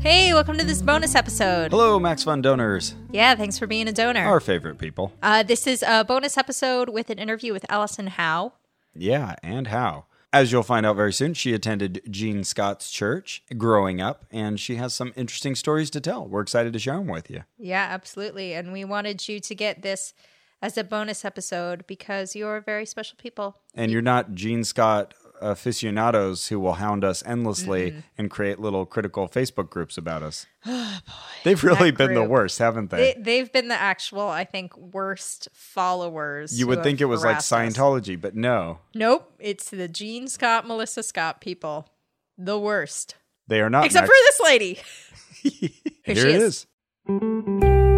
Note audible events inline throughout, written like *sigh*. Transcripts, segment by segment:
Hey, welcome to this bonus episode. Hello, Max Fun donors, Yeah, thanks for being a donor. our favorite people. Uh, this is a bonus episode with an interview with Allison Howe. Yeah, and how. As you'll find out very soon, she attended Gene Scott's church growing up, and she has some interesting stories to tell. We're excited to share them with you. Yeah, absolutely. And we wanted you to get this as a bonus episode because you're very special people. And you're not Gene Scott aficionados who will hound us endlessly Mm-hmm. and create little critical Facebook groups about us. *sighs* They've really been the worst, haven't they? They, they've been the actual, I think, worst followers. you would think it was like harassed us. Scientology, but no, Nope, it's the Gene Scott, Melissa Scott people. The worst. they are not. Except Max- for this lady. *laughs* Here she it is. is.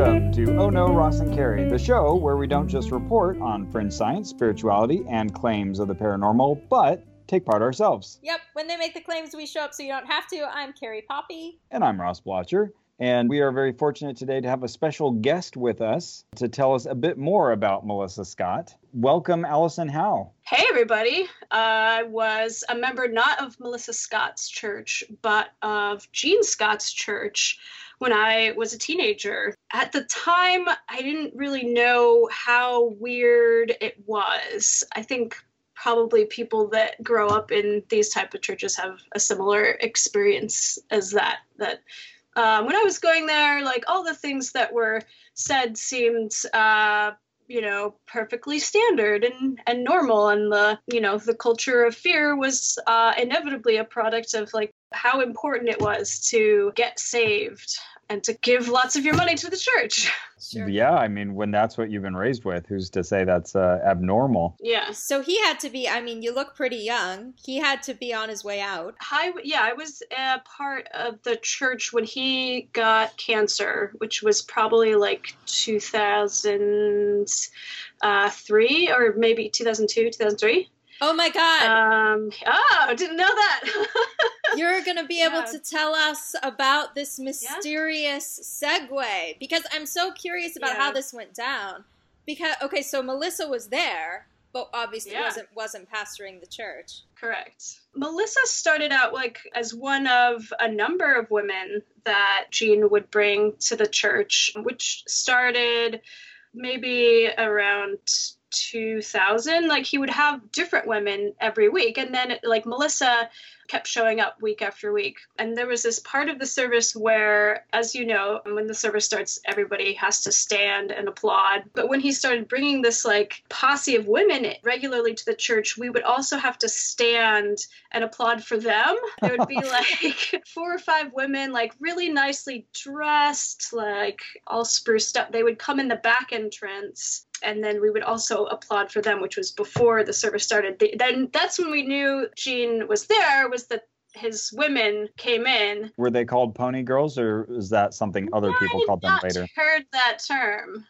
Welcome to Oh No, Ross and Carrie, the show where we don't just report on fringe science, spirituality, and claims of the paranormal, but take part ourselves. Yep, when they make the claims, we show up so you don't have to. I'm Carrie Poppy. And I'm Ross Blocher, and we are very fortunate today to have a special guest with us to tell us a bit more about Melissa Scott. Welcome, Allison Howe. Hey, everybody. I was a member not of Melissa Scott's church, but of Gene Scott's church when I was a teenager. At the time, I didn't really know how weird it was. I think probably people that grow up in these type of churches have a similar experience as that that um, when i was going there like all the things that were said seemed uh, you know perfectly standard and and normal and the you know the culture of fear was uh, inevitably a product of like how important it was to get saved and to give lots of your money to the church *laughs* Yeah, I mean, when that's what you've been raised with, who's to say that's uh, abnormal? yeah So he had to be, I mean, you look pretty young. He had to be on his way out. I yeah, I was a part of the church when he got cancer, which was probably like 2003 or maybe 2002, 2003. Oh my God. Um, oh, didn't know that. *laughs* You're going to be able to tell us about this mysterious segue because I'm so curious about Yeah. how this went down. Because, okay, so Melissa was there, but obviously Yeah. wasn't wasn't pastoring the church. Correct. Melissa started out like as one of a number of women that Gene would bring to the church, which started maybe around 2000 like he would have different women every week. And then like melissa kept showing up week after week. And there was this part of the service where as you know when the service starts everybody has to stand and applaud. But when he started bringing this like posse of women regularly to the church we would also have to stand and applaud for them. There would be *laughs* like four or five women like really nicely dressed like all spruced up. They would come in the back entrance and then we would also applaud for them, which was before the service started. The, then that's when we knew Gene was there. Was that his women came in? Were they called pony girls, or is that something other people I called them later? Heard that term?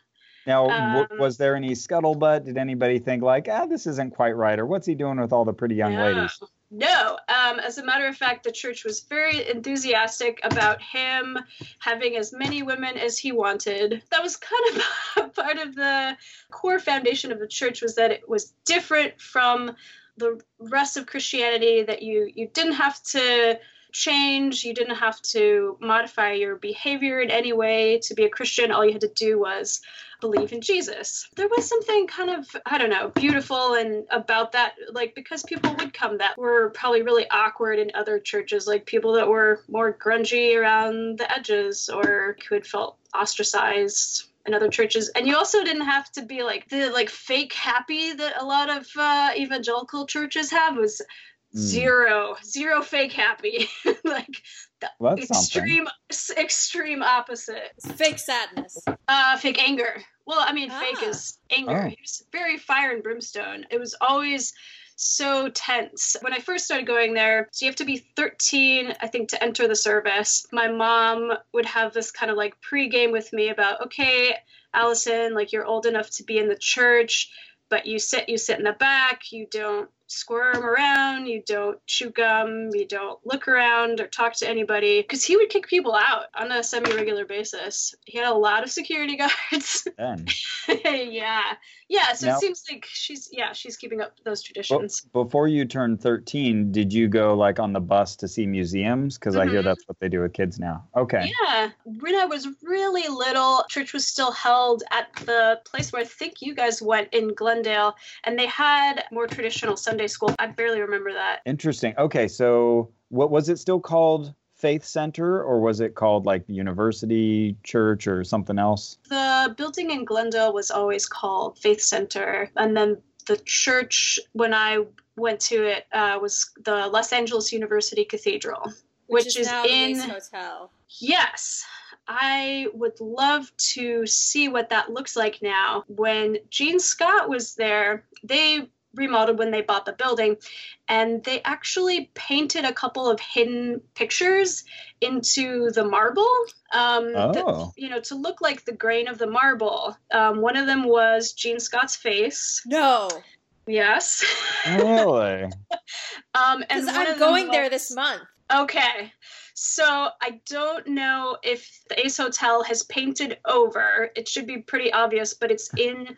Now, w- Um, was there any scuttlebutt? Did anybody think like, ah, this isn't quite right, or what's he doing with all the pretty young No. ladies? No. Um, as a matter of fact, the church was very enthusiastic about him having as many women as he wanted. That was kind of *laughs* part of the core foundation of the church was that it was different from the rest of Christianity. That you you didn't have to change. You didn't have to modify your behavior in any way to be a Christian. All you had to do was believe in Jesus. There was something kind of, I don't know, beautiful and about that, like because people would come that were probably really awkward in other churches, like people that were more grungy around the edges or who had felt ostracized in other churches and you also didn't have to be like the like fake happy that a lot of uh, evangelical churches have It was. Zero zero fake happy *laughs* like the Well, that's something. extreme s- extreme opposite fake sadness. uh fake anger well i mean fake Ah. is anger Oh. he was very fire and brimstone it was always so tense when i first started going there so you have to be 13 i think to enter the service my mom would have this kind of like pregame with me about okay allison like you're old enough to be in the church but you sit you sit in the back you don't squirm around, you don't chew gum, you don't look around or talk to anybody. Because he would kick people out on a semi regular basis. He had a lot of security *laughs* guards. Then. *laughs* yeah. Yeah. So Now- it seems like she's, yeah, she's keeping up those traditions. before you turned 13, did you go like on the bus to see museums? Because I hear Mhm. that's what they do with kids now. Okay. Yeah, when I was really little, church was still held at the place where I think you guys went in Glendale, and they had more traditional Sunday school. I barely remember that. Interesting. Okay, so what was it still called? Faith Center, or was it called like University Church or something else? The building in Glendale was always called Faith Center, and then the church when I went to it uh, was the Los Angeles University Cathedral, which, is, now in the Hotel. Yes. I would love to see what that looks like now. When Gene Scott was there, they remodeled when they bought the building and they actually painted a couple of hidden pictures into the marble um, that- Oh. you know to look like the grain of the marble um, one of them was gene scott's face No, yes Really? *laughs* um, and because I'm of them going there this month. Okay. So I don't know if the Ace Hotel has painted over. It should be pretty obvious, but it's in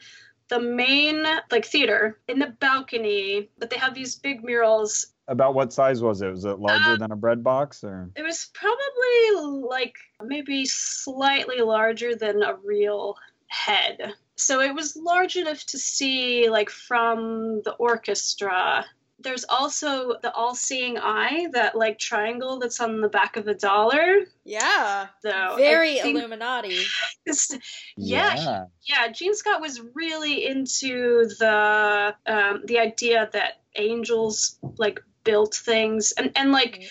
the main like theater in the balcony. But they have these big murals. About what size was it? Was it larger Uh, than a bread box or? It was probably like maybe slightly larger than a real head. So it was large enough to see like from the orchestra. There's also the all-seeing eye, that like triangle that's on the back of a dollar. Yeah, So very think Illuminati. *laughs* it's- Yeah, yeah, Gene Scott was really into the um, the idea that angels like built things and and like Mhm.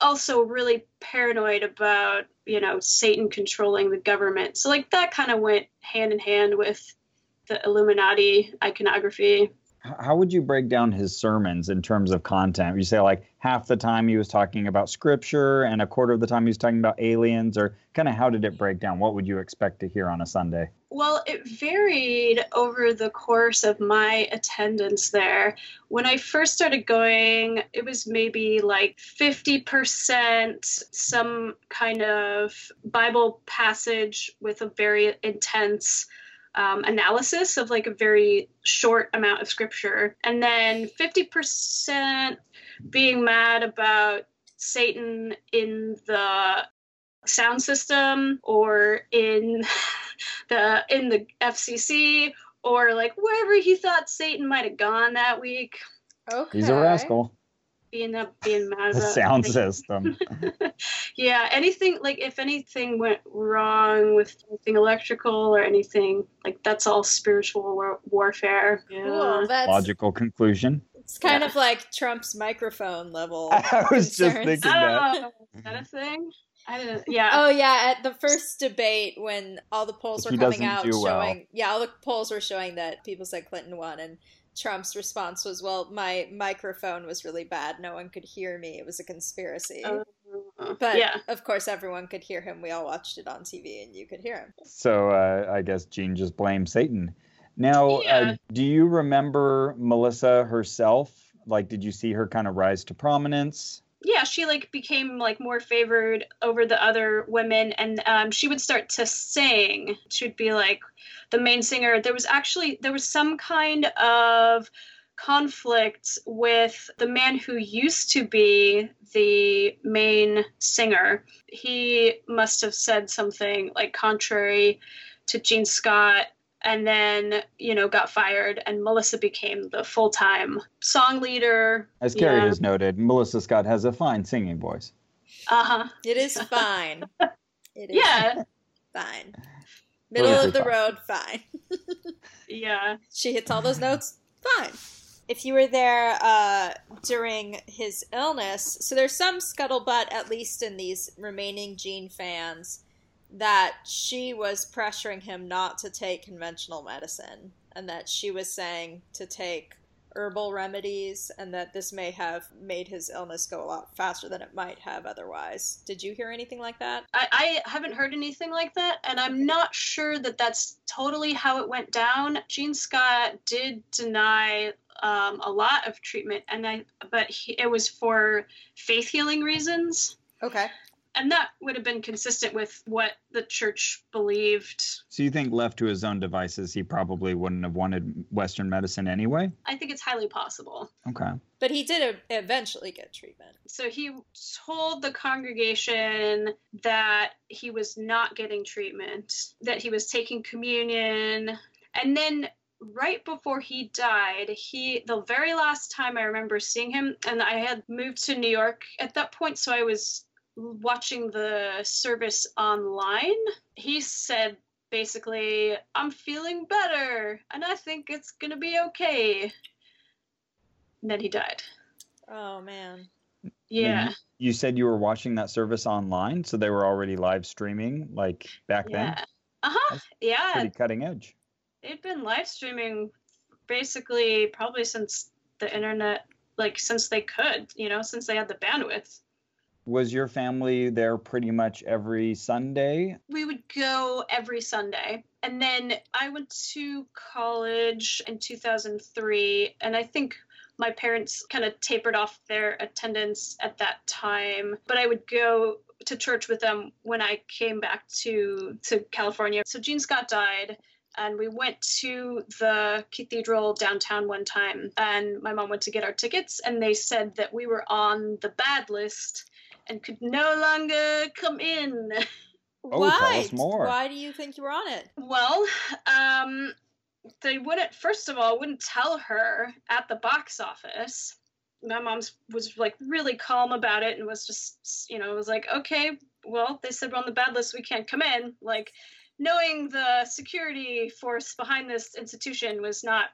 also really paranoid about you know Satan controlling the government. So like that kind of went hand in hand with the Illuminati iconography. How would you break down his sermons in terms of content? You say like half the time he was talking about scripture and a quarter of the time he was talking about aliens, or kind of how did it break down? What would you expect to hear on a Sunday? Well, it varied over the course of my attendance there. When I first started going, it was maybe like 50% some kind of Bible passage with a very intense um, analysis of like a very short amount of scripture. And then 50% being mad about Satan in the sound system or in *laughs* the in the FCC or like wherever he thought Satan might have gone that week, Okay. He's a rascal. Being up being mad The about sound things. system. *laughs* yeah, anything like if anything went wrong with anything electrical or anything like that's all spiritual war- warfare. Yeah. Cool. That's Logical conclusion. it's kind Yeah. of like Trump's microphone level. *laughs* I was just thinking that. Oh, is mm-hmm. that a thing? I didn't. Yeah. Oh yeah, at the first debate when all the polls If were coming out do well. showing yeah, all the polls were showing that people said Clinton won and Trump's response was, "Well, my microphone was really bad. No one could hear me. It was a conspiracy." Uh, but yeah. of course everyone could hear him. We all watched it on TV and you could hear him. So uh, I guess Gene just blames Satan. Now, Yeah. uh, do you remember Melissa herself? Like, did you see her kind of rise to prominence? Yeah she like became like more favored over the other women and um, she would start to sing. She would be like the main singer. There was actually there was some kind of conflict with the man who used to be the main singer. He must have said something like contrary to gene scott and then you know got fired and melissa became the full-time song leader As Carrie Yeah. has noted, Melissa Scott has a fine singing voice. uh-huh It is fine. *laughs* It is yeah fine. Middle of the fine. road, fine. *laughs* yeah she hits all those notes fine if you were there uh, during his illness so there's some scuttlebutt at least in these remaining gene fans that she was pressuring him not to take conventional medicine and that she was saying to take herbal remedies and that this may have made his illness go a lot faster than it might have otherwise. Did you hear anything like that? I, I haven't heard anything like that and i'm not sure that that's totally how it went down. Gene scott did deny um, a lot of treatment, and I but he, it was for faith healing reasons, Okay. And that would have been consistent with what the church believed. So you think left to his own devices, he probably wouldn't have wanted Western medicine anyway? I think it's highly possible. Okay. But he did eventually get treatment. So he told the congregation that he was not getting treatment, that he was taking communion. And then right before he died, he the very last time I remember seeing him and I had moved to New York at that point, so I was watching the service online. He said basically, I'm feeling better and I think it's going to be okay. And then he died. Oh man. Yeah. You said you were watching that service online, so they were already live streaming like back Yeah. then? Uh huh. Yeah. Pretty cutting edge. They'd been live streaming basically probably since the internet, like since they could, you know, since they had the bandwidth. Was your family there pretty much every Sunday? We would go every Sunday. And then I went to college in 2003, and I think my parents kind of tapered off their attendance at that time. But I would go to church with them when I came back to, to California. So Gene Scott died. and we went to the cathedral downtown one time and my mom went to get our tickets and they said that we were on the bad list and could no longer come in Oh, Why? tell us more. Why do you think you were on it? well um they wouldn't first of all wouldn't tell her at the box office my mom's was like really calm about it and was just you know was like okay well they said we're on the bad list we can't come in like knowing the security force behind this institution was not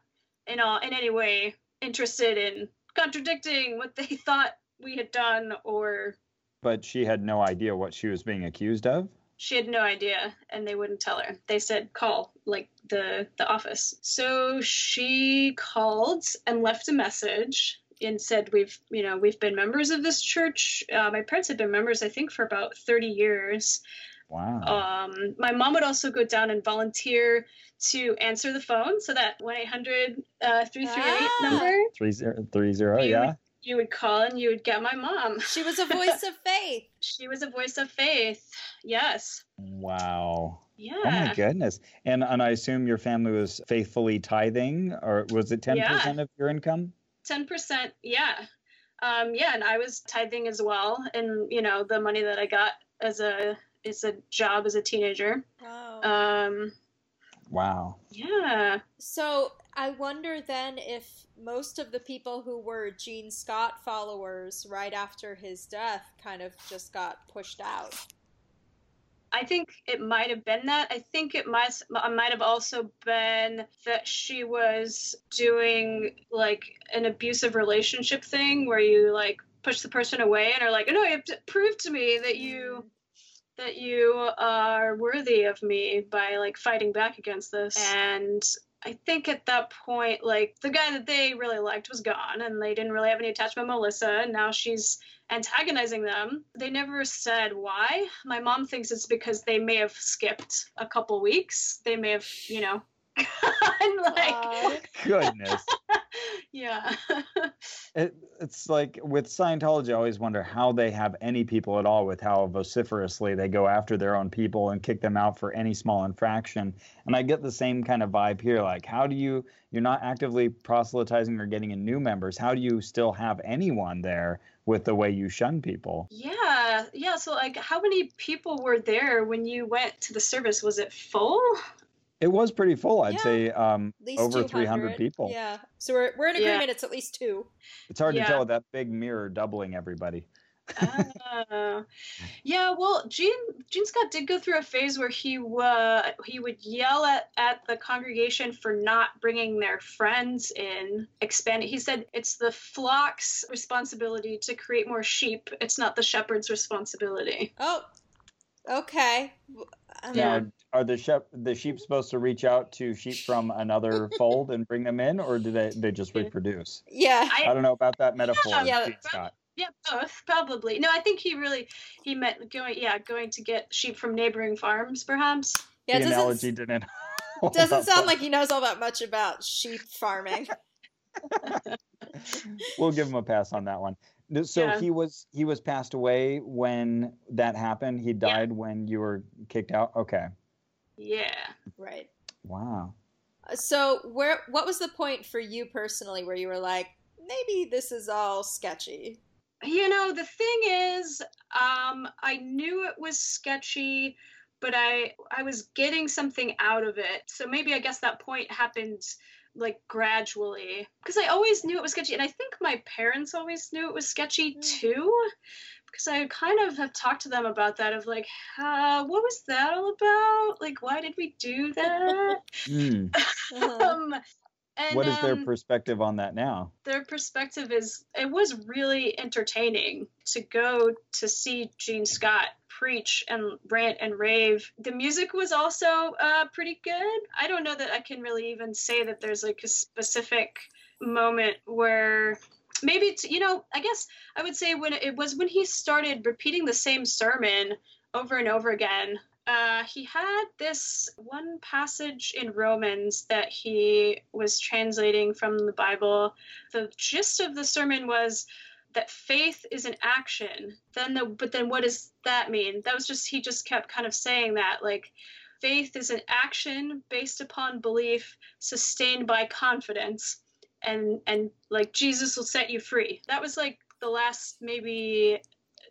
in all in any way interested in contradicting what they *laughs* thought we had done or But she had no idea what she was being accused of. she had no idea and they wouldn't tell her they said call like the the office so she called and left a message and said we've you know we've been members of this church uh, my parents had been members i think for about 30 years Wow. um, my mom would also go down and volunteer to answer the phone so that 1-800 uh, 338 Ah. number Three zero three zero. You Yeah. You would call and you would get my mom *laughs* She was a voice of faith. she was a voice of faith yes Wow. yeah Oh my goodness. And and I assume your family was faithfully tithing, or was it ten percent of your income? ten percent yeah um yeah and i was tithing as well and you know the money that i got as a as a job as a teenager Wow. um Wow. yeah So I wonder then if most of the people who were Gene Scott followers right after his death kind of just got pushed out. i think it might have been that i think it might uh, might have also been that she was doing like an abusive relationship thing where you like push the person away and are like oh no you have to prove to me that you mm-hmm. that you are worthy of me by like fighting back against this. And I think at that point, like the guy that they really liked was gone and they didn't really have any attachment Melissa. And now she's antagonizing them. They never said why. My mom thinks it's because they may have skipped a couple weeks. They may have, you know, *laughs* and like, Aw. *laughs* Goodness. yeah. *laughs* it, it's like with Scientology, I always wonder how they have any people at all with how vociferously they go after their own people and kick them out for any small infraction. And I get the same kind of vibe here. Like, how do you, you're not actively proselytizing or getting in new members. How do you still have anyone there with the way you shun people? Yeah, yeah. So, like, how many people were there when you went to the service? Was it full? It was pretty full, I'd Yeah. say um, over 200. 300 people. Yeah. So we're, we're in Yeah. agreement it's at least two. It's hard Yeah. to tell with that big mirror doubling everybody. uh, yeah, well, Gene Gene Scott did go through a phase where he uh, he would yell at, at the congregation for not bringing their friends in. Expand. He said it's the flock's responsibility to create more sheep. It's not the shepherd's responsibility. Oh, okay. Um, Now, are the shep- the sheep supposed to reach out to sheep from another *laughs* fold and bring them in, or do they they just reproduce? Yeah. I don't know about that metaphor, Yeah. Gene Scott. Yeah, both probably. No, I think he really he meant going. Yeah, going to get sheep from neighboring farms, perhaps. Yeah, the doesn't, analogy didn't. *laughs* doesn't sound well. like he knows all that much about sheep farming. *laughs* we'll give him a pass on that one. So Yeah. he was he was passed away when that happened. He died when you were kicked out. Okay. Yeah. Right. Wow. So where what was the point for you personally where you were like, maybe this is all sketchy? You know, the thing is, um, I knew it was sketchy, but I I was getting something out of it. So maybe I guess that point happened like gradually because I always knew it was sketchy, and I think my parents always knew it was sketchy Mm. too. Because I kind of have talked to them about that of like, uh, what was that all about? Like, why did we do that? Hmm. *laughs* Uh-huh. um, and, What is their um, perspective on that now? their perspective is it was really entertaining to go to see Gene Scott preach and rant and rave. The music was also uh, pretty good. I don't know that I can really even say that there's like a specific moment where maybe it's, you know I guess I would say when it was when he started repeating the same sermon over and over again. Uh, he had this one passage in Romans that he was translating from the Bible. The gist of the sermon was that faith is an action. Then the but then what does that mean? That was just he just kept kind of saying that like faith is an action based upon belief sustained by confidence and and like Jesus will set you free. That was like the last maybe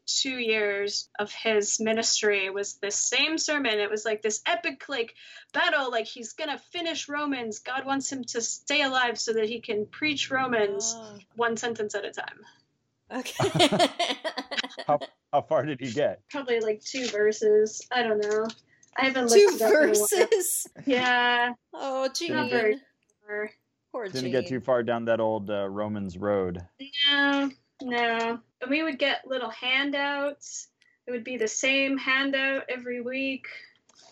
two years of his ministry was this same sermon. It was like this epic like battle, like he's gonna finish Romans. God wants him to stay alive so that he can preach Romans Oh, one sentence at a time. Okay. *laughs* How, how far did he get? Probably like two verses. I don't know. I haven't Two looked it up in a while. verses. Yeah. Oh, Not very Gene. sure. Poor Didn't Gene. get too far down that old uh, Romans road. No, no. And we would get little handouts. It would be the same handout every week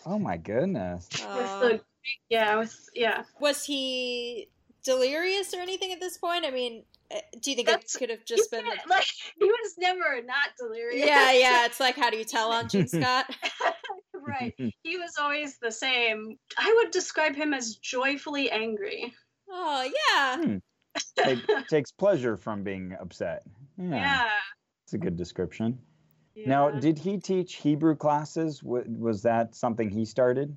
Oh my goodness. Aw. with the yeah with yeah. was he delirious or anything at this point? I mean, uh, Uh, do you think it could have just been? can't- like *laughs* he was never not delirious. Yeah, yeah. It's like, how do you tell on Gene *laughs* Scott? *laughs* right. He was always the same. I would describe him as joyfully angry. Oh, yeah. Hmm. Take, takes pleasure from being upset. Yeah, Yeah. It's a good description. yeah. Now, did he teach Hebrew classes? Was that something he started?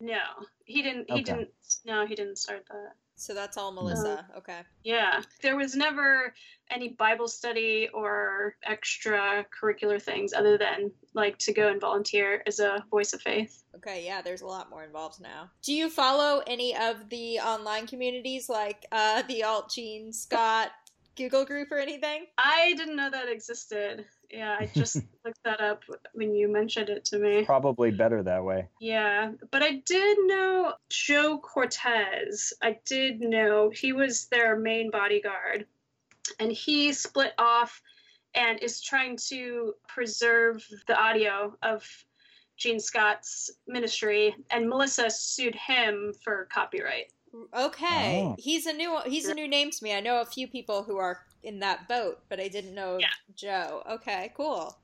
no, he didn't. He Okay. didn't. No, he didn't start that. So that's all Melissa. Okay. Yeah, there was never any Bible study or extra curricular things other than like to go and volunteer as a voice of faith. Okay, yeah, there's a lot more involved now. Do you follow any of the online communities like uh, the Alt Gene Scott Google group or anything? I didn't know that existed. Yeah, I just *laughs* looked that up when you mentioned it to me. Probably better that way. Yeah, but I did know Joe Cortez. I did know he was their main bodyguard, and he split off and is trying to preserve the audio of Gene Scott's ministry, and Melissa sued him for copyright. Okay, Oh. he's a new he's a new name to me. I know a few people who are in that boat, but I didn't know Yeah. Joe. Okay, cool.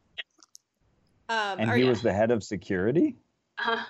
Um, And he you- was the head of security? Uh,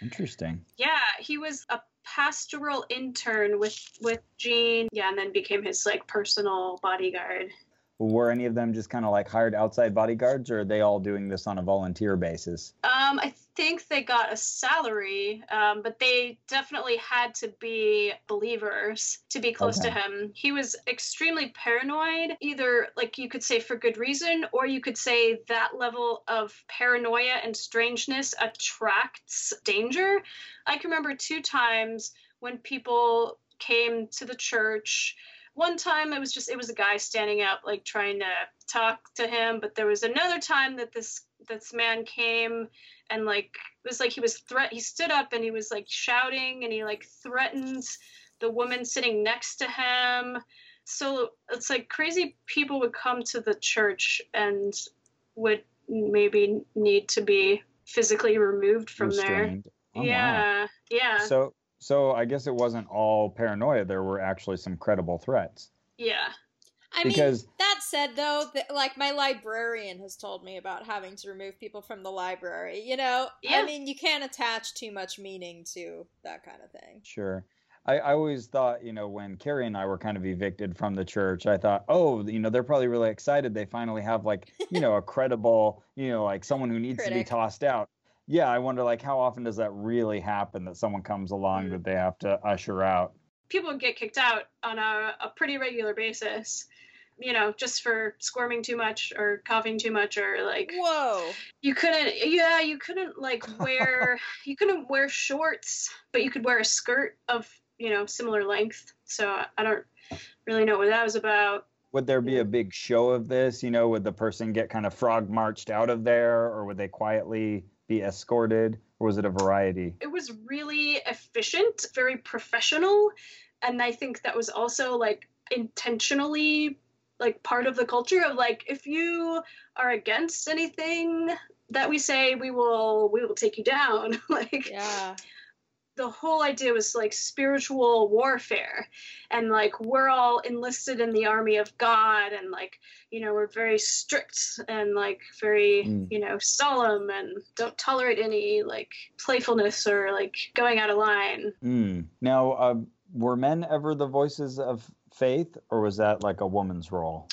Interesting. yeah, he was a pastoral intern with with Gene. Yeah, and then became his like personal bodyguard. Were any of them just kind of like hired outside bodyguards, or are they all doing this on a volunteer basis? Um, I think they got a salary, um, but they definitely had to be believers to be close to him. He was extremely paranoid, either like you could say for good reason, or you could say that level of paranoia and strangeness attracts danger. I can remember two times when people came to the church one time it was just it was a guy standing up like trying to talk to him but there was another time that this this man came and like it was like he was threat he stood up and he was like shouting and he like threatened the woman sitting next to him so it's like crazy people would come to the church and would maybe need to be physically removed from there Restrained? Oh, wow. yeah yeah So, so I guess it wasn't all paranoia. There were actually some credible threats. yeah I because- mean, that said, though, th- like my librarian has told me about having to remove people from the library. You know, I mean, you can't attach too much meaning to that kind of thing. Sure. I, I always thought, you know, when Carrie and I were kind of evicted from the church, I thought, oh, you know, they're probably really excited. They finally have like, you know, a credible, you know, like someone who needs to be tossed out. Yeah, I wonder like how often does that really happen that someone comes along Mm. that they have to usher out? People get kicked out on a, a pretty regular basis, you know, just for squirming too much or coughing too much or like Whoa. you couldn't yeah you couldn't like wear *laughs* you couldn't wear shorts but you could wear a skirt of you know similar length so i don't really know what that was about Would there be a big show of this? You know, would the person get kind of frog marched out of there or would they quietly be escorted or was it a variety? it was really efficient very professional and i think that was also like intentionally like part of the culture of like if you are against anything that we say we will we will take you down *laughs* like Yeah. The whole idea was like spiritual warfare and like we're all enlisted in the army of god and like you know we're very strict and like very Mm. you know solemn and don't tolerate any like playfulness or like going out of line Mm. Now, uh, were men ever the voices of faith or was that like a woman's role?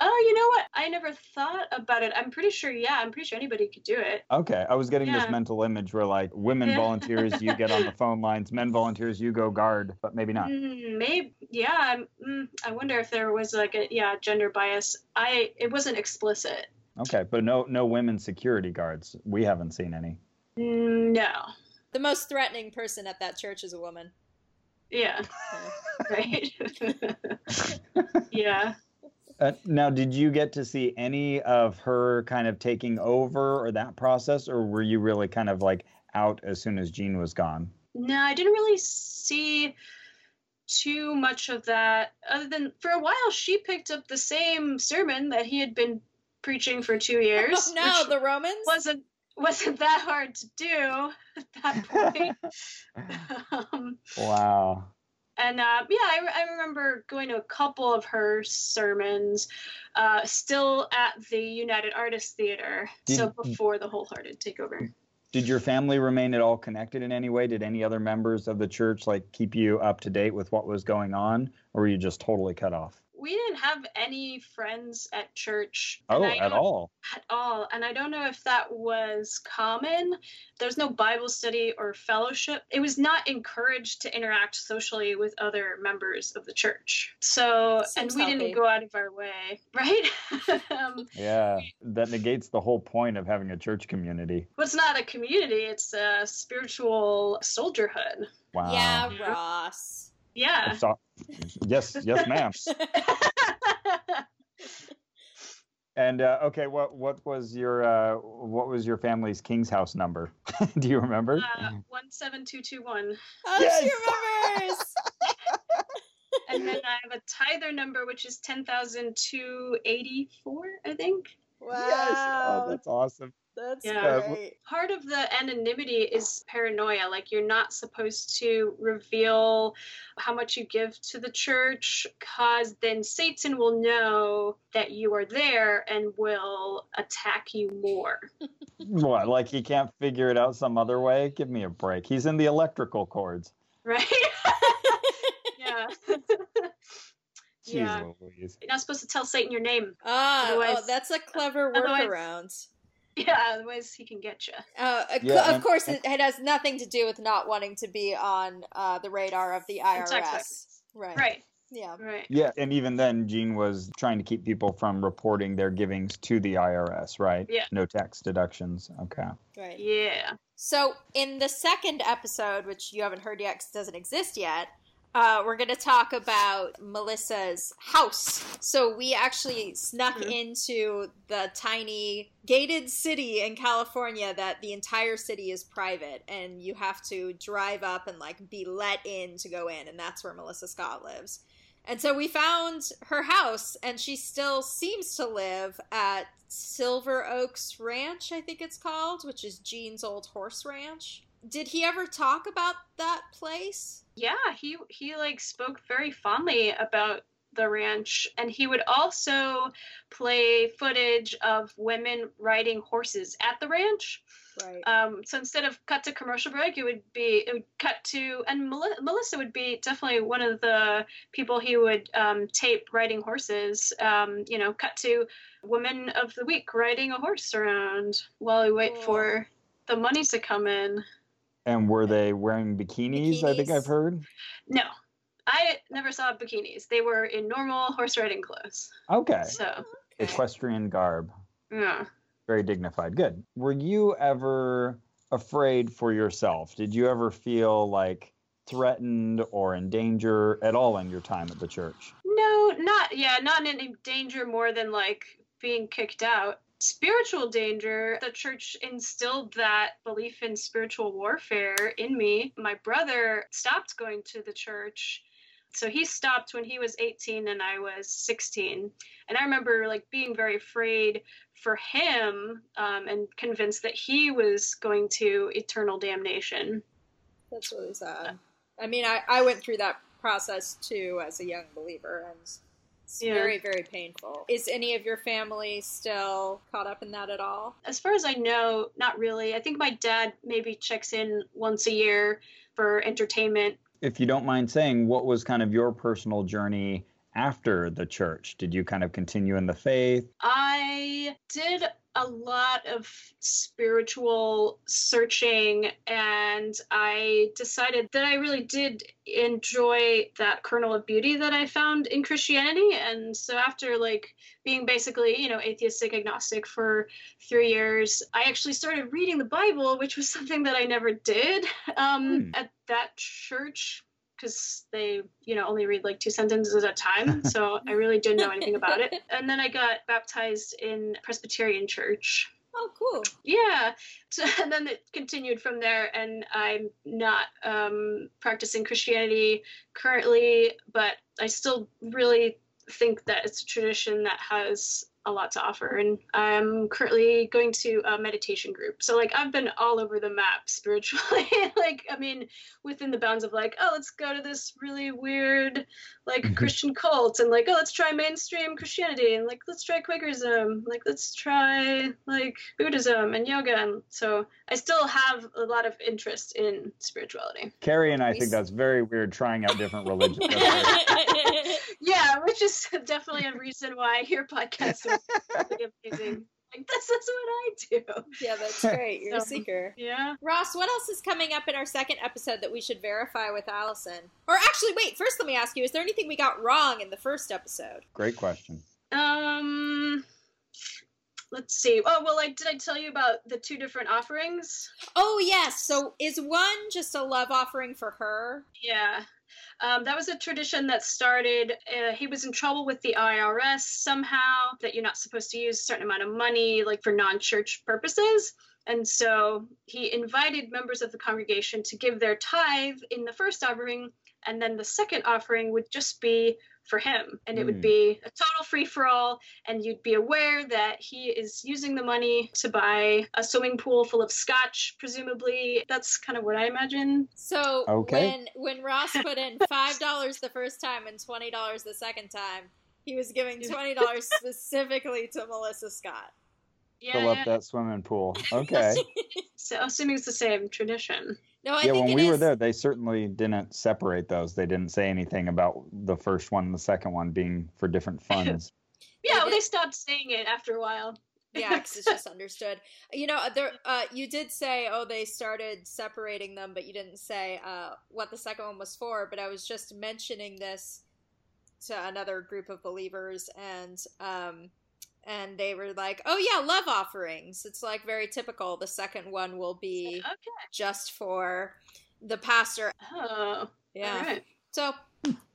Oh you know what i never thought about it i'm pretty sure yeah i'm pretty sure anybody could do it Okay, I was getting this mental image where like women Yeah. volunteers, you get on the *laughs* phone lines, men volunteers, you go guard, but maybe not. Mm, maybe yeah I'm, mm, i wonder if there was like a yeah gender bias i it wasn't explicit Okay, but no no women security guards. We haven't seen any. Mm, no The most threatening person at that church is a woman. yeah *laughs* *laughs* right yeah Uh, now, did you get to see any of her kind of taking over or that process, or were you really kind of like out as soon as Gene was gone? no i didn't really see too much of that other than for a while she picked up the same sermon that he had been preaching for two *laughs* years Oh no, the Romans? wasn't wasn't that hard to do at that point *laughs* *laughs* um, Wow. And uh, yeah, I, I remember going to a couple of her sermons, uh, still at the United Artists Theater. so before the Wholehearted takeover. Did your family remain at all connected in any way? Did any other members of the church like keep you up to date with what was going on, or were you just totally cut off? We didn't have any friends at church. Oh, at all? At all. And I don't know if that was common. There's no Bible study or fellowship. It was not encouraged to interact socially with other members of the church. So, and we healthy. didn't go out of our way, *laughs* right? um, Yeah, that negates the whole point of having a church community. Well, it's not a community, it's a spiritual soldierhood. Wow. Yeah, Yeah. Ross. Yeah. So- yes, yes, ma'am. *laughs* And uh, okay, what what was your uh, what was your family's king's house number? *laughs* Do you remember? uh, 17221. Oh, Yes! she remembers. *laughs* And then I have a tither number, which is 10,284, I think. wow. Yes. Oh, that's awesome. That's Yeah. great. Part of the anonymity is paranoia. Like, you're not supposed to reveal how much you give to the church, because then Satan will know that you are there and will attack you more. *laughs* What? Like he can't figure it out some other way? Give me a break. He's in the electrical cords. Right? *laughs* *laughs* yeah. Jeez Yeah. Louise. You're not supposed to tell Satan your name. Ah, oh, Otherwise- that's a clever otherwise- workaround. Yeah, otherwise he can get you. Uh, of Yeah, of and- course, it, it has nothing to do with not wanting to be on uh, the radar of the IRS. records. Right. Right, Yeah. right. Yeah, and even then, Gene was trying to keep people from reporting their givings to the IRS, right? Yeah. No tax deductions. Okay. Right. Yeah. So, in the second episode, which you haven't heard yet because it doesn't exist yet, uh, we're going to talk about Melissa's house. So, we actually snuck Mhm. into the tiny gated city in California that the entire city is private, and you have to drive up and like be let in to go in, and that's where Melissa Scott lives. And so we found her house, and she still seems to live at Silver Oaks Ranch, I think it's called, which is Gene's old horse ranch. Did he ever talk about that place? Yeah, he he like spoke very fondly about the ranch. And he would also play footage of women riding horses at the ranch. Right. Um, so instead of cut to commercial break, it would be it would cut to and Mel- Melissa would be definitely one of the people he would um, tape riding horses. Um, you know, cut to woman of the week riding a horse around while we wait Cool. for the money to come in. And were they wearing bikinis? I think I've heard. No, I never saw bikinis. They were in normal horse riding clothes. Okay. So. Equestrian garb. yeah. Very dignified. Good. Were you ever afraid for yourself? Did you ever feel like threatened or in danger at all in your time at the church? No, not yeah, not in any danger more than like being kicked out. Spiritual danger, the church instilled that belief in spiritual warfare in me. My brother stopped going to the church. So he stopped when he was 18 and I was 16. And I remember like being very afraid for him um, and convinced that he was going to eternal damnation. That's really sad. I mean, I, I went through that process too as a young believer, and it's Yeah. very, very painful. Is any of your family still caught up in that at all? As far as I know, not really. I think my dad maybe checks in once a year for entertainment. If you don't mind saying, what was kind of your personal journey after the church? Did you kind of continue in the faith? I did a lot of spiritual searching and I decided that I really did enjoy that kernel of beauty that I found in Christianity. And so after like being basically, you know, atheistic agnostic for three years, I actually started reading the Bible, which was *laughs* something that I never did um, Hmm. at that church because they, you know, only read like two sentences at a time. *laughs* So I really didn't know anything about it. And then I got baptized in Presbyterian church. Oh, cool. Yeah. So, *laughs* and then it continued from there. And I'm not um, practicing Christianity currently, but I still really think that it's a tradition that has a lot to offer. And I'm currently going to a meditation group. So, like, I've been all over the map *laughs* spiritually. like, I mean, within the bounds of, like, oh, let's go to this really weird, like, Mhm. Christian cult. And, like, oh, let's try mainstream Christianity. And, like, let's try Quakerism. Like, let's try, like, Buddhism and yoga. And so I still have a lot of interest in spirituality. Carrie and I We think s- that's very weird trying out different religions. *laughs* *laughs* Yeah, which is definitely a reason why your podcast is really amazing. Like, this is what I do. yeah, that's *laughs* great. You're a seeker. Yeah. Ross, what else is coming up in our second episode that we should verify with Allison? Or actually, wait, first let me ask you, is there anything we got wrong in the first episode? Great question. Um. Let's see. Oh well, like did I tell you about the two different offerings? Oh, yes. So is one just a love offering for her? Yeah. Um, that was a tradition that started. Uh, he was in trouble with the IRS somehow that you're not supposed to use a certain amount of money, like for non church purposes. And so he invited members of the congregation to give their tithe in the first offering, and then the second offering would just be for him. And it would Hmm. be a total free for all, and you'd be aware that he is using the money to buy a swimming pool full of scotch, presumably. That's kind of what I imagine. So Okay. when when Ross put in *laughs* five dollars the first time and twenty dollars the second time, he was giving *laughs* twenty dollars specifically to Melissa Scott. Yeah, Fill up yeah. that swimming pool. *laughs* Okay. *laughs* So assuming it's the same tradition. No, I yeah, think when it we were there, they certainly didn't separate those. They didn't say anything about the first one and the second one being for different *laughs* funds. Yeah, well, they stopped saying it after a while. Yeah, because it's just understood. You know, there. Uh, you did say, oh, they started separating them, but you didn't say uh, what the second one was for. But I was just mentioning this to another group of believers, and um, and they were like, oh yeah, love offerings. It's like very typical. The second one will be Okay. just for the pastor. Oh, Yeah. all right. So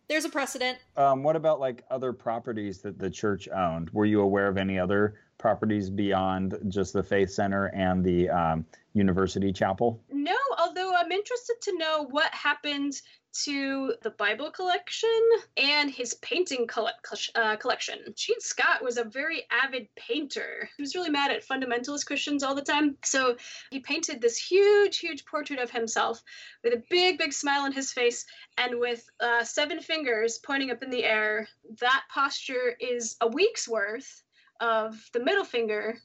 there's a precedent. um, what about like other properties that the church owned? Were you aware of any other properties beyond just the Faith Center and the um, University Chapel? No, although I'm interested to know what happened to the Bible collection and his painting coll- uh, collection. Gene Scott was a very avid painter. He was really mad at fundamentalist Christians all the time. So he painted this huge, huge portrait of himself with a big, big smile on his face and with uh, seven fingers pointing up in the air. That posture is a week's worth of the middle finger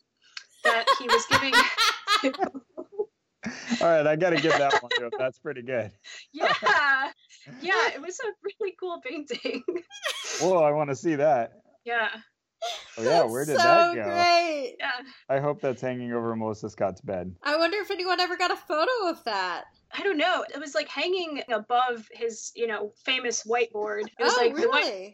that he was giving. *laughs* All right, I got to give that one to him. That's pretty good. yeah, *laughs* yeah, it was a really cool painting. Whoa, I want to see that. Yeah. Oh, yeah, where did so that go? Great. Yeah. I hope that's hanging over Melissa Scott's bed. I wonder if anyone ever got a photo of that. I don't know. It was like hanging above his, you know, famous whiteboard. It was oh, like really? the whiteboard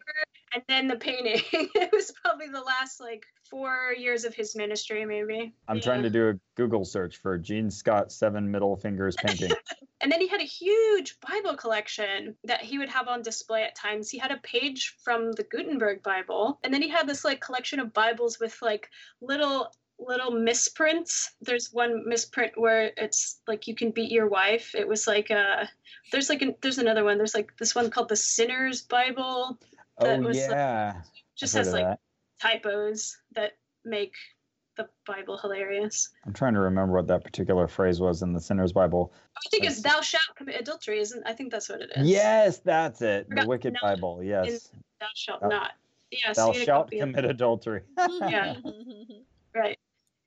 and then the painting. *laughs* it was probably the last like four years of his ministry, maybe. I'm Yeah. trying to do a Google search for Gene Scott seven middle fingers painting. *laughs* And then he had a huge Bible collection that he would have on display at times. He had a page from the Gutenberg Bible, and then he had this like collection of Bibles with like little little misprints. There's one misprint where it's like you can beat your wife. It was like uh there's like an, there's another one. There's like this one called the Sinner's Bible. Oh, that oh was, like, yeah, Just I've has like that. typos that make the Bible hilarious. I'm trying to remember what that particular phrase was in the Sinner's Bible. I think it's That's- "Thou shalt commit adultery," isn't? I think that's what it is. Yes, that's it. The Wicked not Bible. Yes, Thou shalt Thou- not. Yeah. thou you get a shalt copy of- commit adultery. *laughs* Yeah. *laughs* Right.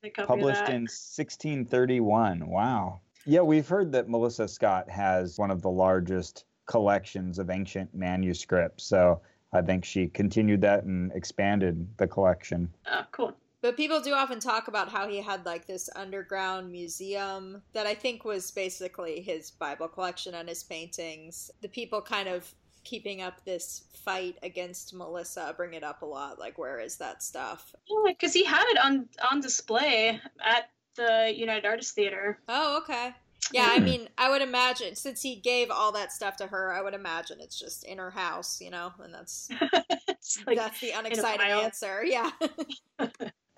A copy of Published in 1631. Wow. Yeah, we've heard that Melissa Scott has one of the largest collections of ancient manuscripts. So I think she continued that and expanded the collection. Oh, cool. But people do often talk about how he had like this underground museum that I think was basically his Bible collection and his paintings. The people kind of keeping up this fight against Melissa bring it up a lot. Like, where is that stuff? Yeah, because he had it on on display at the United Artists Theater. Oh, okay. Yeah, I mean, I would imagine since he gave all that stuff to her, I would imagine it's just in her house, you know, and that's *laughs* like that's the unexciting answer. *laughs* Yeah.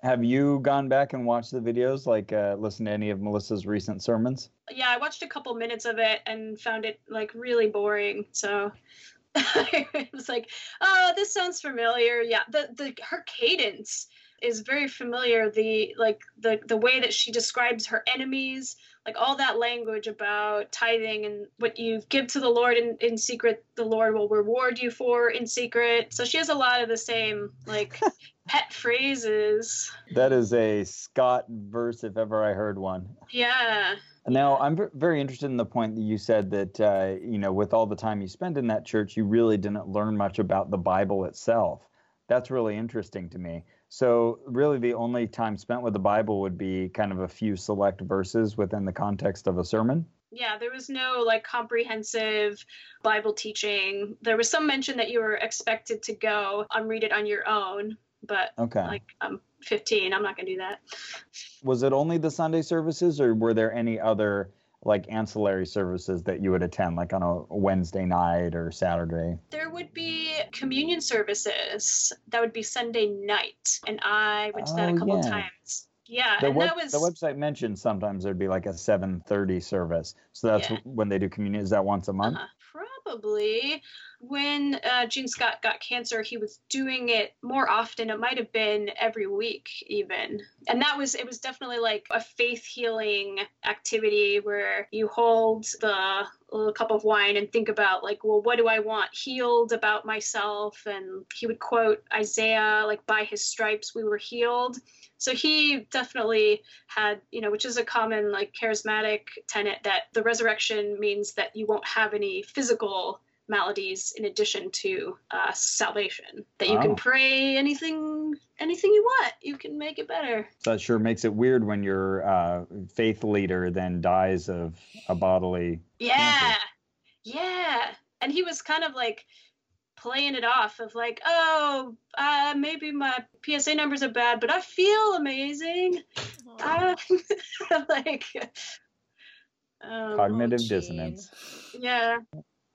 Have you gone back and watched the videos, like uh, listen to any of Melissa's recent sermons? yeah, I watched a couple minutes of it and found it like really boring. So *laughs* it was like, oh, this sounds familiar. Yeah, the the her cadence is very familiar. The like the the way that she describes her enemies, like all that language about tithing and what you give to the Lord in, in secret, the Lord will reward you for in secret. So she has a lot of the same like *laughs* pet phrases. That is a Scott verse, if ever I heard one. Yeah. Now, I'm ver- very interested in the point that you said that, uh, you know, with all the time you spent in that church, you really didn't learn much about the Bible itself. That's really interesting to me. So, really, the only time spent with the Bible would be kind of a few select verses within the context of a sermon. Yeah, there was no like comprehensive Bible teaching. There was some mention that you were expected to go and read it on your own, but Okay. like I'm 15, I'm not gonna do that. Was it only the Sunday services, or were there any other like ancillary services that you would attend, like on a Wednesday night or Saturday? There would be communion services. That would be Sunday night, and I went to that Oh, a couple yeah. times. Yeah, The, and web, that was the website mentioned sometimes there'd be like a 7:30 service. So that's Yeah. when they do communion. Is that once a month? Uh, probably when uh, Gene Scott got cancer, he was doing it more often. It might have been every week, even. And that was, it was definitely like a faith healing activity where you hold the little cup of wine and think about, like, well, what do I want healed about myself? And he would quote Isaiah, like, by his stripes we were healed. So he definitely had, you know, which is a common like charismatic tenet that the resurrection means that you won't have any physical maladies in addition to uh, salvation. That you Wow. can pray anything, anything you want. You can make it better. So that sure makes it weird when your uh, faith leader then dies of a bodily. Yeah, yeah. And he was kind of like playing it off of like, oh, uh, maybe my PSA numbers are bad, but I feel amazing. Uh, *laughs* like oh, Cognitive Gene. dissonance. yeah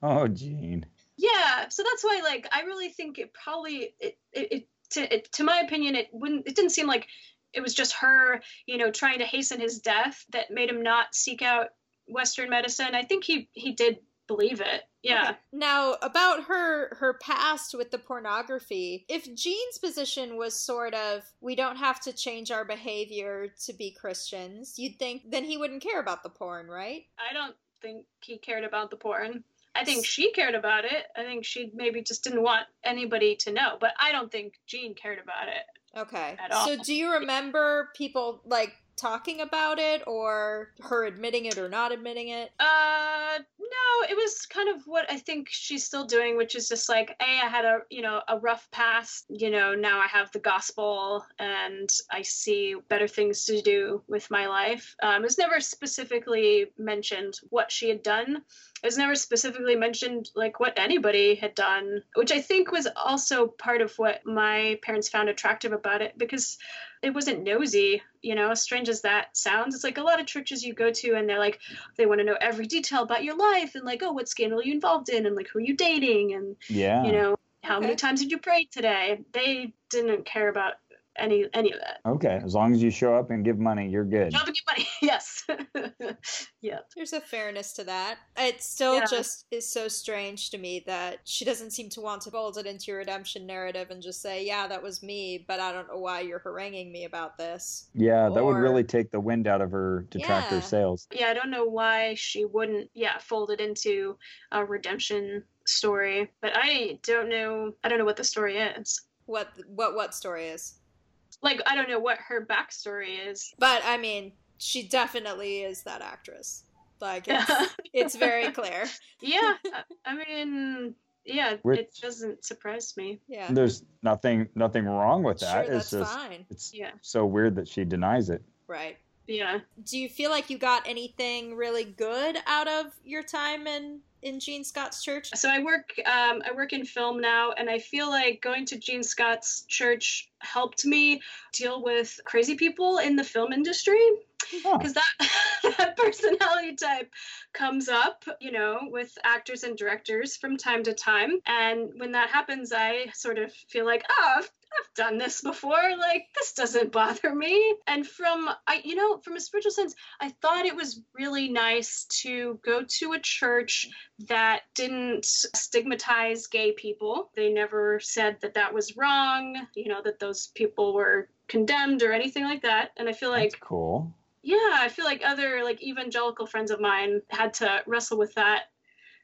Oh, Gene. yeah so that's why like i really think it probably it, it, it, to, it to my opinion it wouldn't it didn't seem like it was just her, you know, trying to hasten his death that made him not seek out Western medicine. I think he he did believe it. Yeah. Okay. Now, about her her past with the pornography, if Gene's position was sort of we don't have to change our behavior to be Christians, you'd think then he wouldn't care about the porn, right? I don't think he cared about the porn. I think she cared about it. I think she maybe just didn't want anybody to know, but I don't think Gene cared about it. Okay. So do you remember people like talking about it or her admitting it or not admitting it? Uh, no, it was kind of what I think she's still doing, which is just like, hey, I had a you know a rough past. You know, now I have the gospel and I see better things to do with my life. Um, it was never specifically mentioned what she had done. It was never specifically mentioned like what anybody had done, which I think was also part of what my parents found attractive about it because it wasn't nosy, you know, as strange as that sounds. It's like a lot of churches you go to and they're like, they want to know every detail about your life and like, oh, what scandal are you involved in and like who are you dating and Yeah. you know, how Okay. many times did you pray today? They didn't care about any any of that. Okay. As long as you show up and give money, you're good. Job and get money, *laughs* yes. *laughs* yeah. There's a fairness to that. It still Yeah. just is so strange to me that she doesn't seem to want to fold it into your redemption narrative and just say, yeah, that was me, but I don't know why you're haranguing me about this. Yeah, that would really take the wind out of her detractor Yeah. sails. yeah, I don't know why she wouldn't, yeah, fold it into a redemption story. But I don't know. I don't know what the story is. What what what story is? Like, I don't know what her backstory is. But I mean, she definitely is that actress. Like it's, *laughs* it's very clear. yeah, *laughs* I, I mean, yeah, Which- it doesn't surprise me. Yeah. There's nothing nothing wrong with that. Sure, it's that's just fine. it's Yeah, so weird that she denies it. Right. yeah. Do you feel like you got anything really good out of your time in in Gene Scott's church? So I work, um, I work in film now, and I feel like going to Gene Scott's church helped me deal with crazy people in the film industry. Huh. because that *laughs* that personality type comes up you know with actors and directors from time to time and when that happens i sort of feel like oh I've, I've done this before like this doesn't bother me and from i you know from a spiritual sense i thought it was really nice to go to a church that didn't stigmatize gay people they never said that that was wrong you know that those people were condemned or anything like that and i feel like That's cool. yeah, I feel like other like evangelical friends of mine had to wrestle with that.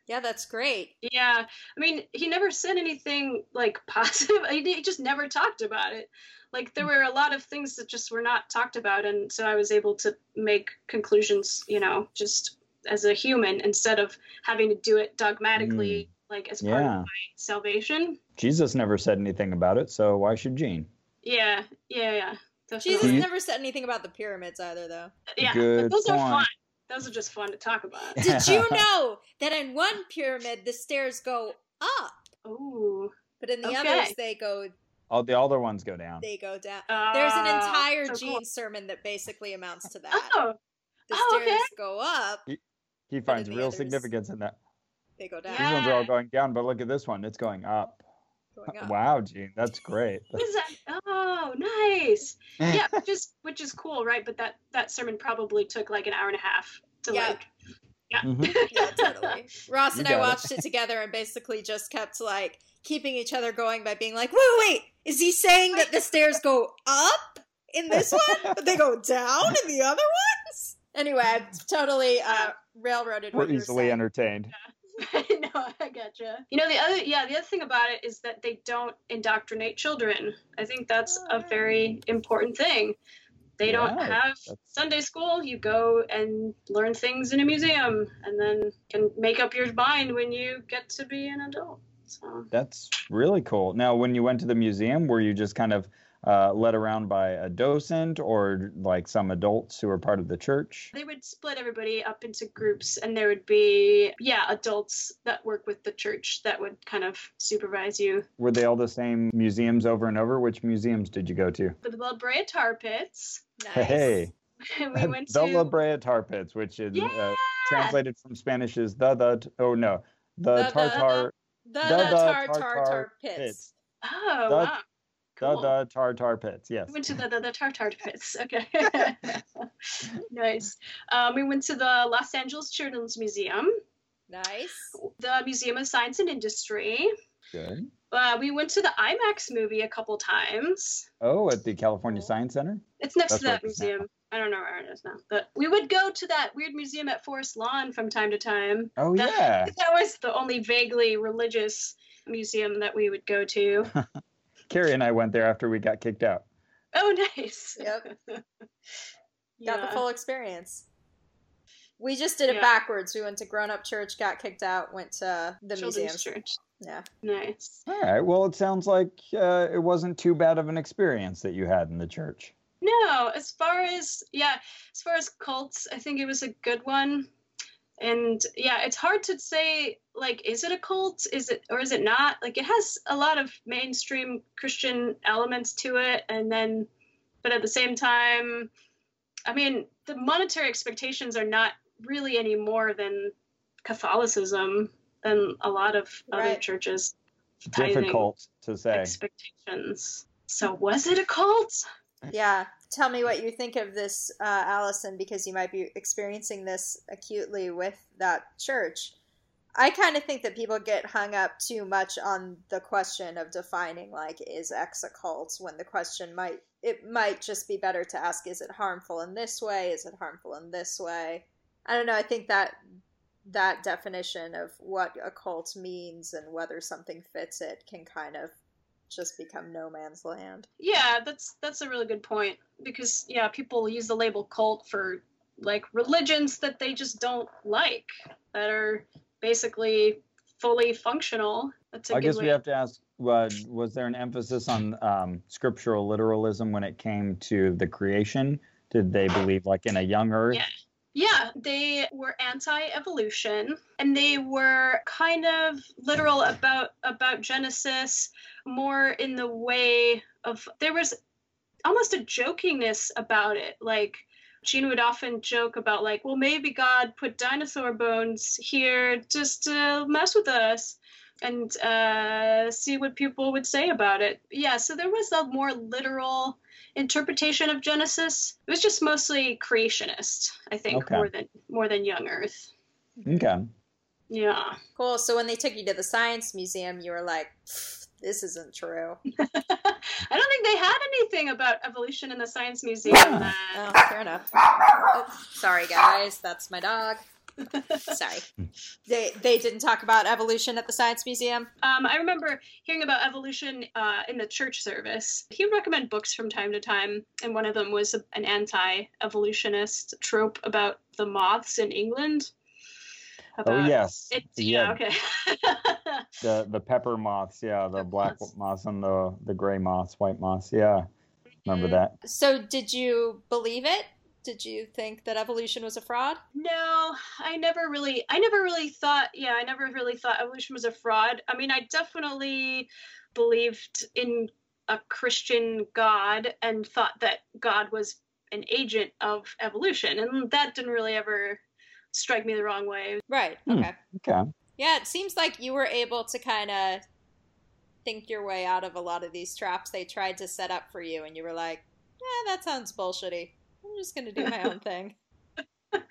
Yeah, that's great. Yeah, I mean, he never said anything like *laughs* positive. He, he just never talked about it. Like there mm. were a lot of things that just were not talked about, and so I was able to make conclusions, you know, just as a human instead of having to do it dogmatically, mm. like as part Yeah. of my salvation. Jesus never said anything about it, so why should Gene? Yeah, yeah, yeah. Jesus Definitely. you- never said anything about the pyramids either, though. yeah, Good but those are fun. Those are just fun to talk about. *laughs* Did you *laughs* know that in one pyramid the stairs go up, Ooh. but in the Okay. others they go All the other ones go down. they go down? Ah, There's an entire so Gene cool. sermon that basically amounts to that. Oh, oh The Oh, stairs okay. go up, He finds real others- significance in that. they go down. These ones are all going down, but look at this one. It's going up. Going *laughs* up. Wow, Gene, that's great. what is that? Oh, nice. Yeah, *laughs* which is which is cool, right? But that that sermon probably took like an hour and a half to Yeah. like. Yeah. Mhm. *laughs* yeah, totally. Ross You and I got it. watched it together and basically just kept like keeping each other going by being like, wait, wait, is he saying that the stairs go up in this one, but they go down in the other ones? Anyway, I totally uh, railroaded We're what you were easily saying. entertained. *laughs* no, I gotcha. You know the other yeah the other thing about it is that they don't indoctrinate children. I think that's a oh. very important thing. They don't Yeah, have Sunday school. You go and learn things in a museum, and then can make up your mind when you get to be an adult. So That's really cool. Now, when you went to the museum, were you just kind of uh, led around by a docent or like some adults who were part of the church? they would split everybody up into groups, and there would be yeah adults that work with the church that would kind of supervise you. Were they all the same museums over and over? Which museums did you go to? The La Brea Tar Pits. Nice. Hey, *laughs* we went the to La Brea Tar Pits, which is yeah. uh, translated from Spanish is the the oh no the The- tartar The, The- the the tar tar tartar tar pits. pits. Oh The- wow. Cool. The, the Tartar Pits, yes. We went to the, the, the Tartar Pits. *laughs* Okay. *laughs* nice. Um, we went to the Los Angeles Children's Museum, Nice. the Museum of Science and Industry. Good. Uh, we went to the IMAX movie a couple times. Oh, at the California Science Center? It's next That's to that where now. museum. I don't know where it is now, but we would go to that weird museum at Forest Lawn from time to time. Oh, That- yeah. *laughs* That was the only vaguely religious museum that we would go to. Carrie and I went there after we got kicked out. Oh, nice. Yep. *laughs* Got Yeah. the full experience. We just did it Yeah. backwards. We went to grown up church, got kicked out, went to the Children's museums. Church. Yeah. Nice. All right. Well, it sounds like uh, it wasn't too bad of an experience that you had in the church. No, as far as yeah, as far as cults, I think it was a good one. And yeah, it's hard to say like is it a cult? Is it or is it not? Like it has a lot of mainstream Christian elements to it and then but at the same time I mean, the monetary expectations are not really any more than Catholicism than a lot of other churches. Tithing Difficult to say. expectations. So was it a cult? Yeah. Tell me what you think of this, uh, Allison, because you might be experiencing this acutely with that church. I kind of think that people get hung up too much on the question of defining, like, is X a cult, when the question might, it might just be better to ask, is it harmful in this way? Is it harmful in this way? I don't know. I think that that definition of what a cult means and whether something fits it can kind of just become no man's land. Yeah, that's that's a really good point because yeah, people use the label cult for like religions that they just don't like that are basically fully functional. That's a I good guess way. we have to ask uh, was there an emphasis on um, scriptural literalism when it came to the creation? Did they believe like in a young earth? Yeah. Yeah, they were anti-evolution and they were kind of literal about about Genesis more in the way of there was almost a jokingness about it. Like Gene would often joke about like, well maybe God put dinosaur bones here just to mess with us and uh, see what people would say about it. Yeah, so there was a more literal interpretation of Genesis. It was just mostly creationist, I think, Okay. more than more than young Earth. Okay. Yeah. Cool. So when they took you to the science museum, you were like, "Pfft, "This isn't true." *laughs* I don't think they had anything about evolution in the science museum. Yeah. that- Oh, fair enough. Oh, sorry, guys. That's my dog. *laughs* Sorry. They they didn't talk about evolution at the science museum. Um, I remember hearing about evolution uh, in the church service. He would recommend books from time to time, and one of them was an anti-evolutionist trope about the moths in England. Oh yes. It, yeah. yeah. Okay. *laughs* The the pepper moths. Yeah. The Pepper black moths. moths and the the gray moths, white moths. Yeah. Remember Mhm. that? So did you believe it? Did you think that evolution was a fraud? No, I never really I never really thought yeah, I never really thought evolution was a fraud. I mean, I definitely believed in a Christian God and thought that God was an agent of evolution and that didn't really ever strike me the wrong way. Right. Hmm. Okay. Okay. Yeah, it seems like you were able to kind of think your way out of a lot of these traps they tried to set up for you, and you were like, "Yeah, that sounds bullshitty. I'm just gonna do my own thing." *laughs*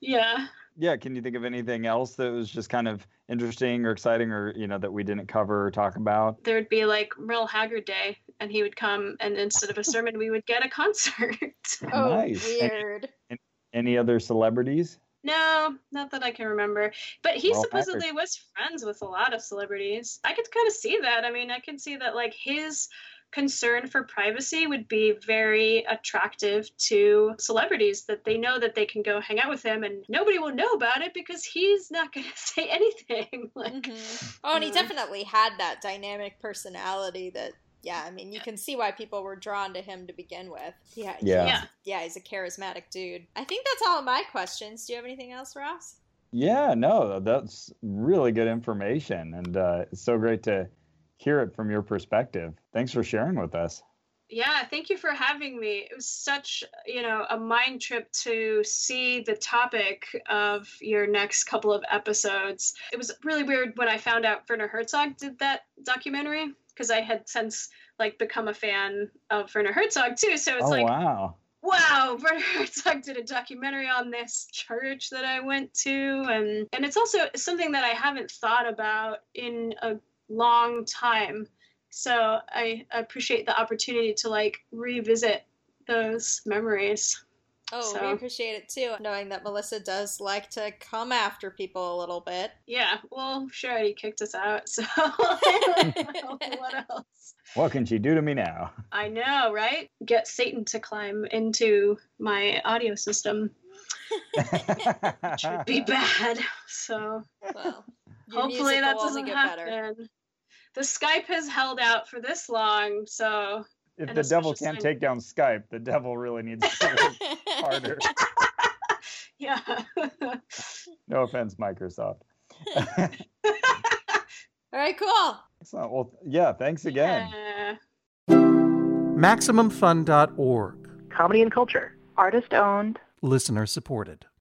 Yeah. Yeah. Can you think of anything else that was just kind of interesting or exciting, or you know that we didn't cover or talk about? There would be like Merle Haggard Day and he would come and instead of a sermon we would get a concert. *laughs* Oh, Nice. Any- weird. Any other celebrities? No, not that I can remember. But he Well, supposedly was friends with a lot of celebrities. I could kind of see that. I mean, I can see that like his concern for privacy would be very attractive to celebrities that they know that they can go hang out with him and nobody will know about it because he's not *laughs* going to say anything. *laughs* like Mhm. *laughs* Oh, and he definitely had that dynamic personality that. Yeah, I mean, you can see why people were drawn to him to begin with. Yeah, Yeah. Yeah. yeah, he's a charismatic dude. I think that's all of my questions. Do you have anything else, Ross? Yeah, no, that's really good information, and uh, it's so great to hear it from your perspective. Thanks for sharing with us. Yeah, thank you for having me. It was such, you know, a mind trip to see the topic of your next couple of episodes. It was really weird when I found out Werner Herzog did that documentary because I had since like become a fan of Werner Herzog too. So it's oh like, wow. wow, *laughs* Werner Herzog did a documentary on this church that I went to, and and it's also something that I haven't thought about in a long time. So I appreciate the opportunity to like revisit those memories. Oh, we appreciate it too, knowing that Melissa does like to come after people a little bit. Yeah, well, she already kicked us out, so *laughs* what *laughs* else? What can she do to me now? I know, right? Get Satan to climb into my audio system. Should be *laughs* bad. So Well, hopefully that doesn't get happen. better. The Skype has held out for this long, so if And the devil can't take down Skype, the devil really needs to work *laughs* harder. *laughs* yeah. *laughs* No offense, Microsoft. All right, cool. Excellent. Well, yeah, thanks again. Yeah. MaximumFun.org. Comedy and culture. Artist owned. Listener supported.